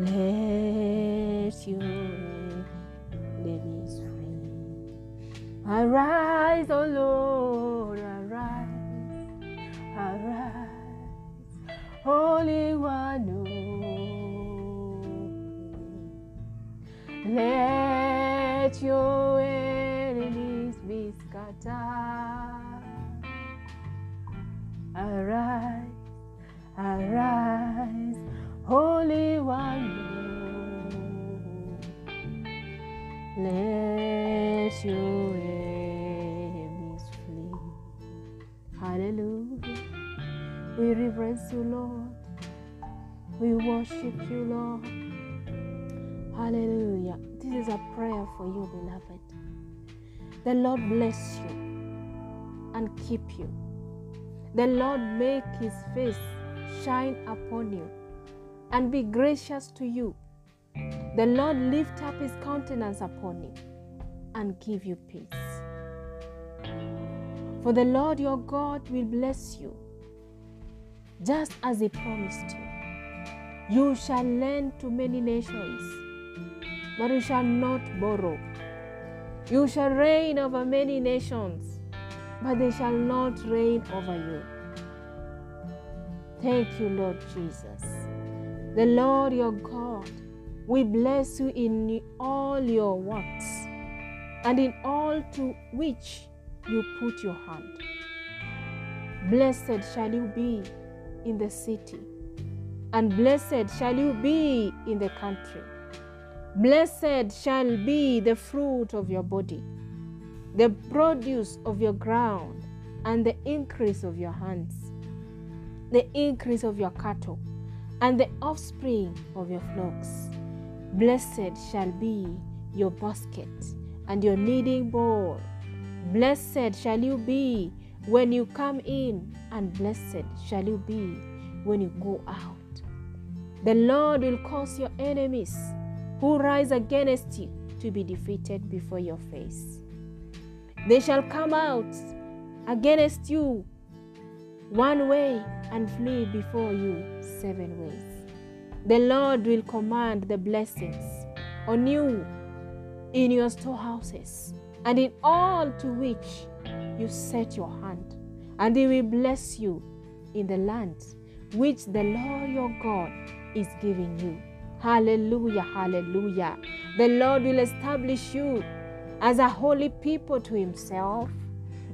Let your enemies free. Arise, O Lord, arise, arise, Holy One. oh. Let your Let your enemies flee. Hallelujah. We reverence you, Lord. We worship you, Lord. Hallelujah. This is a prayer for you, beloved. The Lord bless you and keep you. The Lord make his face shine upon you and be gracious to you. The Lord lift up his countenance upon you and give you peace. For the Lord your God will bless you, just as he promised you. You shall lend to many nations, but you shall not borrow. You shall reign over many nations, but they shall not reign over you. Thank you, Lord Jesus. The Lord your God will bless you in all your works and in all to which you put your hand. Blessed shall you be in the city, and blessed shall you be in the country. Blessed shall be the fruit of your body, the produce of your ground, and the increase of your hands, the increase of your cattle, and the offspring of your flocks. Blessed shall be your basket and your kneading bowl. Blessed shall you be when you come in, and blessed shall you be when you go out. The Lord will cause your enemies who rise against you to be defeated before your face. They shall come out against you one way and flee before you seven ways. The Lord will command the blessings on you in your storehouses and in all to which you set your hand, and He will bless you in the land which the Lord your God is giving you. Hallelujah, hallelujah. The Lord will establish you as a holy people to Himself,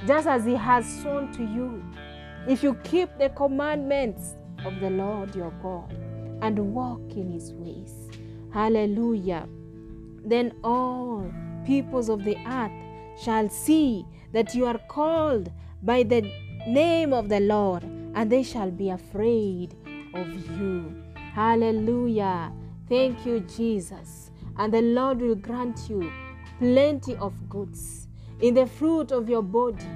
just as He has sworn to you. If you keep the commandments of the Lord your God and walk in His ways. Hallelujah. Then all peoples of the earth shall see that you are called by the name of the Lord, and they shall be afraid of you. Hallelujah. Thank you, Jesus. And the Lord will grant you plenty of goods in the fruit of your body,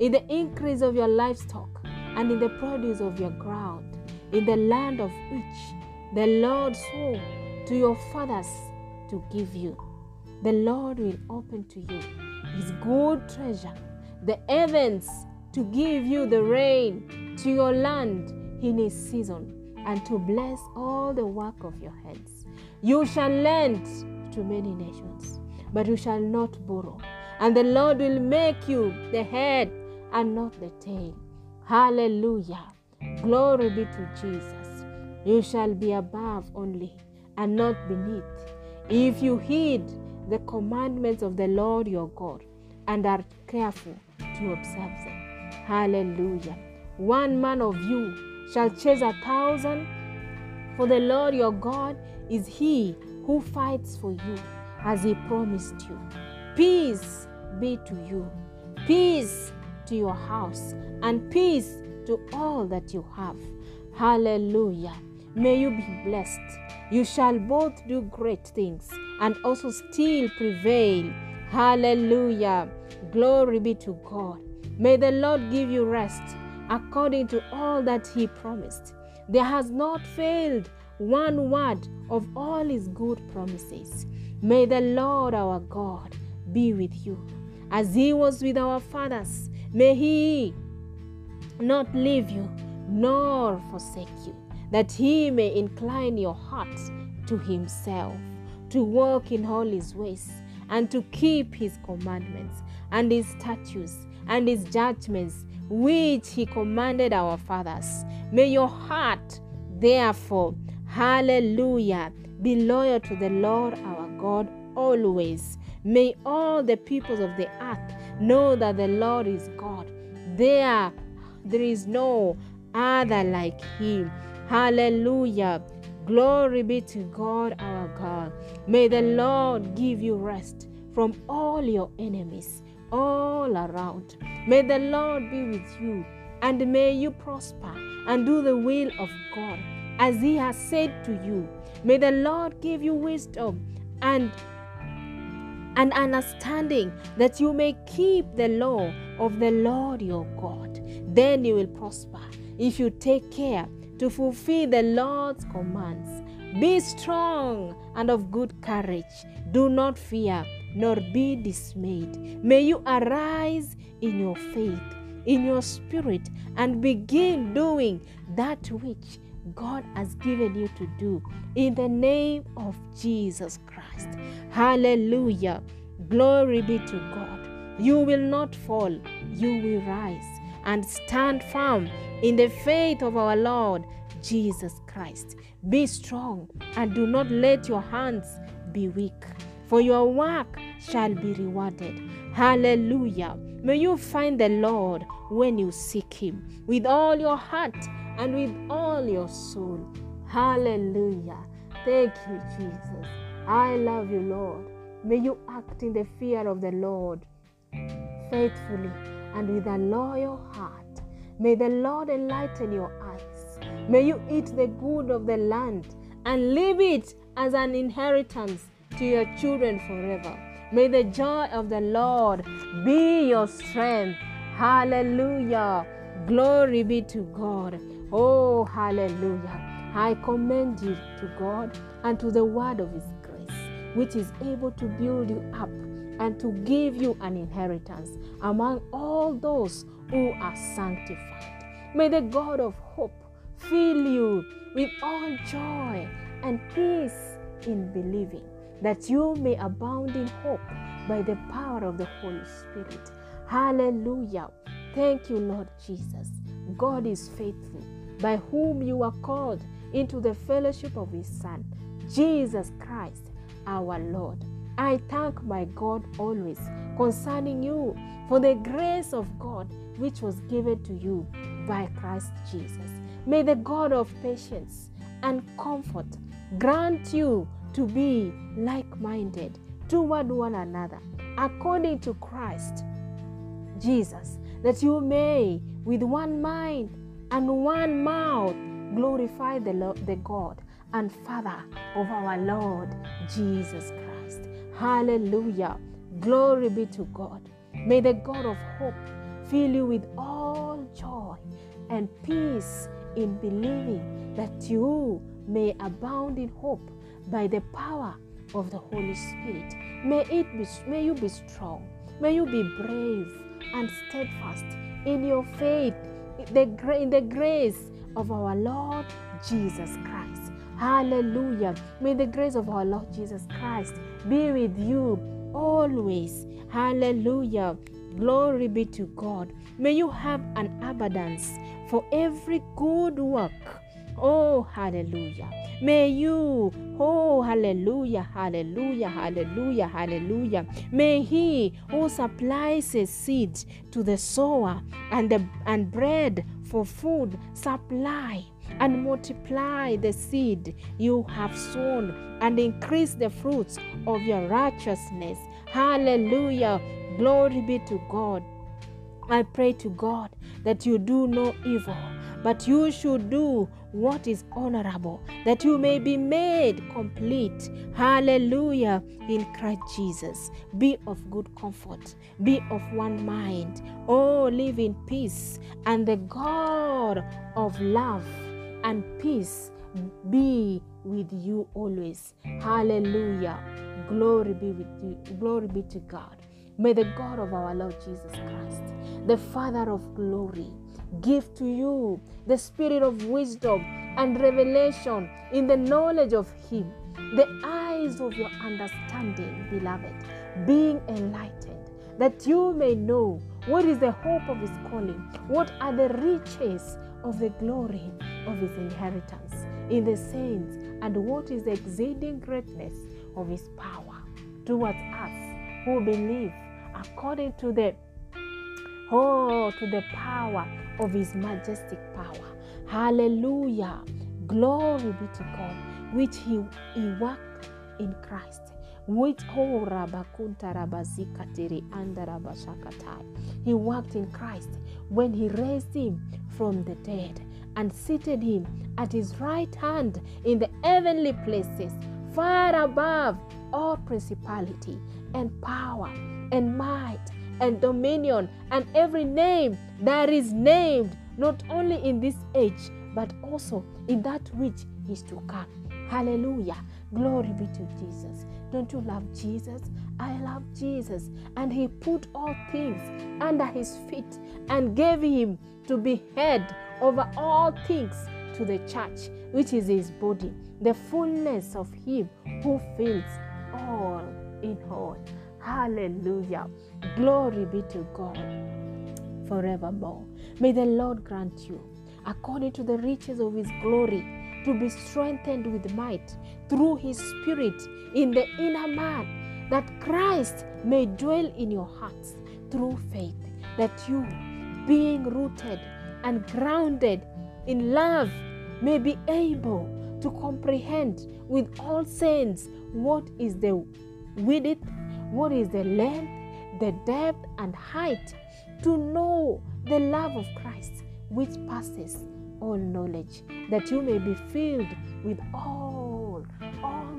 in the increase of your livestock, and in the produce of your ground, in the land of which the Lord swore to your fathers to give you. The Lord will open to you his good treasure, the heavens, to give you the rain to your land in his season, and to bless all the work of your hands. You shall lend to many nations, but you shall not borrow. And the Lord will make you the head and not the tail. Hallelujah. Glory be to Jesus. You shall be above only and not beneath. If you heed the commandments of the Lord your God and are careful to observe them. Hallelujah. one man of you shall chase a thousand. For the Lord your God is he who fights for you, as he promised you. Peace be to you, peace to your house, and peace to all that you have. Hallelujah. May you be blessed. You shall both do great things and also still prevail. Hallelujah. Glory be to God. May the Lord give you rest according to all that He promised. There has not failed one word of all His good promises. May the Lord our God be with you as He was with our fathers. May He not leave you nor forsake you, that He may incline your heart to Himself, to walk in all His ways, and to keep His commandments and His statutes and His judgments, which He commanded our fathers. May your heart, therefore, hallelujah, be loyal to the Lord our God always. May all the peoples of the earth know that the Lord is God. There, there is no other like Him. Hallelujah. Glory be to God our God. May the Lord give you rest from all your enemies all around. May the Lord be with you and may you prosper and do the will of God as He has said to you. May the Lord give you wisdom and and understanding that you may keep the law of the Lord your God. Then you will prosper if you take care to fulfill the Lord's commands. Be strong and of good courage. Do not fear nor be dismayed. May you arise in your faith, in your spirit, and begin doing that which God has given you to do in the name of Jesus Christ. Hallelujah. Glory be to God. You will not fall, you will rise and stand firm in the faith of our Lord Jesus Christ. Be strong and do not let your hands be weak, for your work shall be rewarded. Hallelujah. May you find the Lord when you seek Him with all your heart and with all your soul. Hallelujah. Thank you, Jesus. I love you, Lord. May you act in the fear of the Lord faithfully and with a loyal heart. May the Lord enlighten your eyes. May you eat the good of the land and leave it as an inheritance to your children forever. May the joy of the Lord be your strength. Hallelujah. Glory be to God. Oh, hallelujah. I commend you to God and to the word of His grace, which is able to build you up and to give you an inheritance among all those who are sanctified. May the God of hope fill you with all joy and peace in believing, that you may abound in hope by the power of the Holy Spirit. Hallelujah. Thank you, Lord Jesus. God is faithful, by whom you are called into the fellowship of His Son, Jesus Christ, our Lord. I thank my God always concerning you for the grace of God which was given to you by Christ Jesus. May the God of patience and comfort grant you to be like minded toward one another, according to Christ Jesus, that you may, with one mind and one mouth, glorify the, Lord, the God and Father of our Lord Jesus Christ. Hallelujah. Glory be to God. May the God of hope fill you with all joy and peace in believing that you may abound in hope by the power of the Holy Spirit. May it be may you be strong. May you be brave and steadfast in your faith in the grace of our Lord Jesus Christ. Hallelujah. May the grace of our Lord Jesus Christ be with you always. Hallelujah. Glory be to God. May you have an abundance for every good work Oh, hallelujah. May you, oh, hallelujah, hallelujah, hallelujah, hallelujah. May he who supplies a seed to the sower and, the, and bread for food supply and multiply the seed you have sown and increase the fruits of your righteousness. Hallelujah. Glory be to God. I pray to God that you do no evil, but you should do what is honorable, that you may be made complete. Hallelujah. In Christ Jesus. Be of good comfort, be of one mind. Oh, live in peace, and the God of love and peace be with you always. Hallelujah. Glory be with you. Glory be to God. May the God of our Lord Jesus Christ, the Father of glory, give to you the spirit of wisdom and revelation in the knowledge of Him, the eyes of your understanding, beloved, being enlightened, that you may know what is the hope of His calling, what are the riches of the glory of His inheritance in the saints, and what is the exceeding greatness of His power towards us who believe according to the oh to the power of his majestic power. Hallelujah. Glory be to god which he, he worked in christ which oh rabakunta rabazika tiri anda rabashakatai. He worked in christ when he raised him from the dead and seated him at his right hand in the heavenly places far above all principality and power and might and dominion and every name that is named not only in this age but also in that which is to come. Hallelujah. Glory be to Jesus. Don't you love Jesus? I love Jesus. And he put all things under his feet and gave him to be head over all things to the church, which is his body, the fullness of him who fills all in all. Hallelujah. Glory be to God forevermore. May the Lord grant you, according to the riches of his glory, to be strengthened with might through his spirit in the inner man, that Christ may dwell in your hearts through faith, that you, being rooted and grounded in love, may be able to comprehend with all saints what is the width, what is the length, the depth, and height, to know the love of Christ which passes all knowledge, that you may be filled with all, all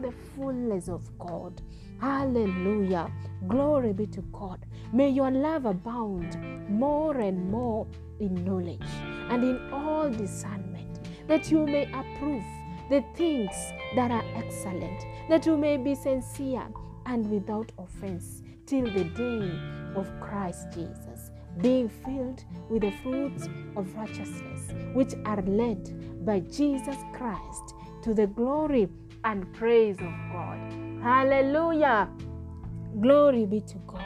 the fullness of God. Hallelujah. Glory be to God. May your love abound more and more in knowledge and in all discernment, that you may approve the things that are excellent, that you may be sincere and without offense till the day of Christ Jesus, being filled with the fruits of righteousness, which are led by Jesus Christ to the glory and praise of God. Hallelujah! Glory be to God.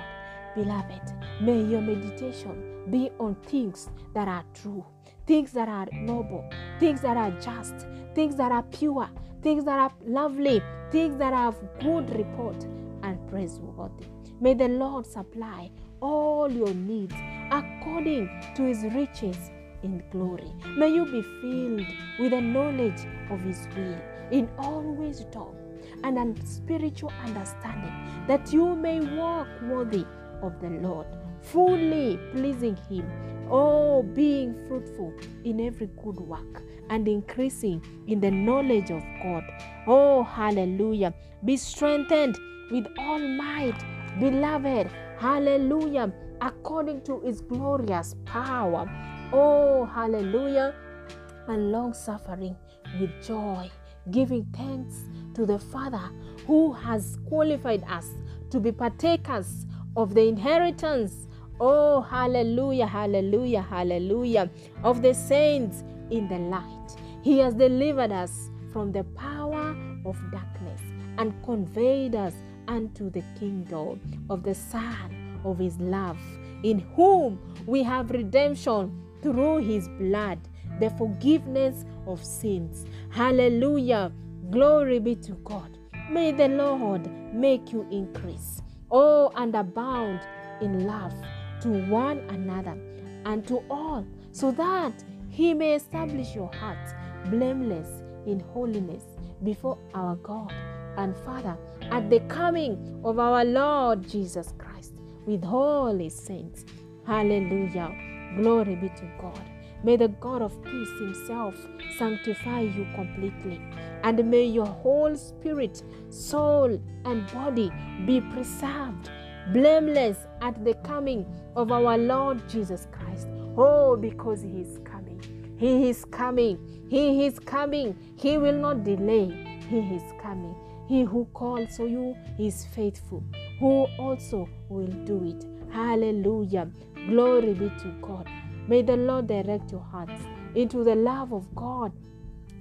Beloved, may your meditation be on things that are true, things that are noble, things that are just, things that are pure, things that are lovely, things that of good report and praiseworthy. May the Lord supply all your needs according to his riches in glory. May you be filled with the knowledge of his will in all wisdom and un- spiritual understanding, that you may walk worthy of the Lord, fully pleasing him, oh, being fruitful in every good work and increasing in the knowledge of God. Oh, hallelujah. Be strengthened with all might, beloved. Hallelujah. According to his glorious power. Oh, hallelujah. And long suffering with joy, giving thanks to the Father who has qualified us to be partakers of the inheritance. Oh, hallelujah, hallelujah, hallelujah, of the saints in the light. He has delivered us from the power of darkness and conveyed us unto the kingdom of the Son of His love, in whom we have redemption through His blood, the forgiveness of sins. Hallelujah. Glory be to God. May the Lord make you increase. Oh, and abound in love to one another and to all, so that he may establish your heart blameless in holiness before our God and Father at the coming of our Lord Jesus Christ with all his saints. Hallelujah. Glory be to God. May the God of peace himself sanctify you completely. And may your whole spirit, soul, and body be preserved, blameless at the coming of our Lord Jesus Christ. Oh, because he is coming. He is coming. He is coming. He will not delay. He is coming. He who calls you is faithful, who also will do it. Hallelujah. Glory be to God. May the Lord direct your hearts into the love of God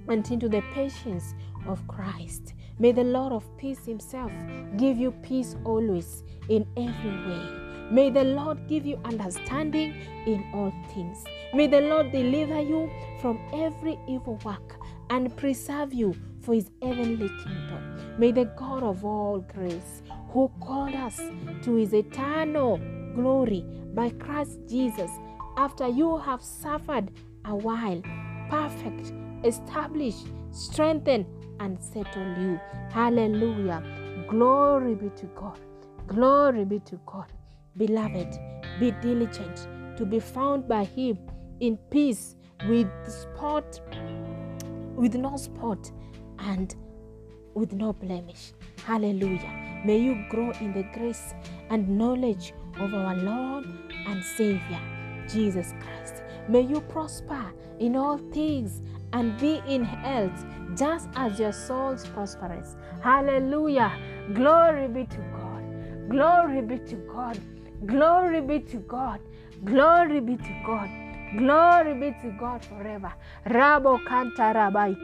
and into the patience of Christ. May the Lord of peace himself give you peace always in every way. May the Lord give you understanding in all things. May the Lord deliver you from every evil work and preserve you for his heavenly kingdom. May the God of all grace, who called us to his eternal glory by Christ Jesus, after you have suffered a while, perfect, establish, strengthen, and settle you. Hallelujah. Glory be to God. Glory be to God. Beloved, be diligent to be found by him in peace with spot with no spot and with no blemish. Hallelujah. May you grow in the grace and knowledge of our Lord and Savior, Jesus Christ. May you prosper in all things and be in health, just as your souls prosperous. Hallelujah. Glory be to God. Glory be to God. Glory be to God. Glory be to God. Glory be to God forever. Rabo Kanta Rabai.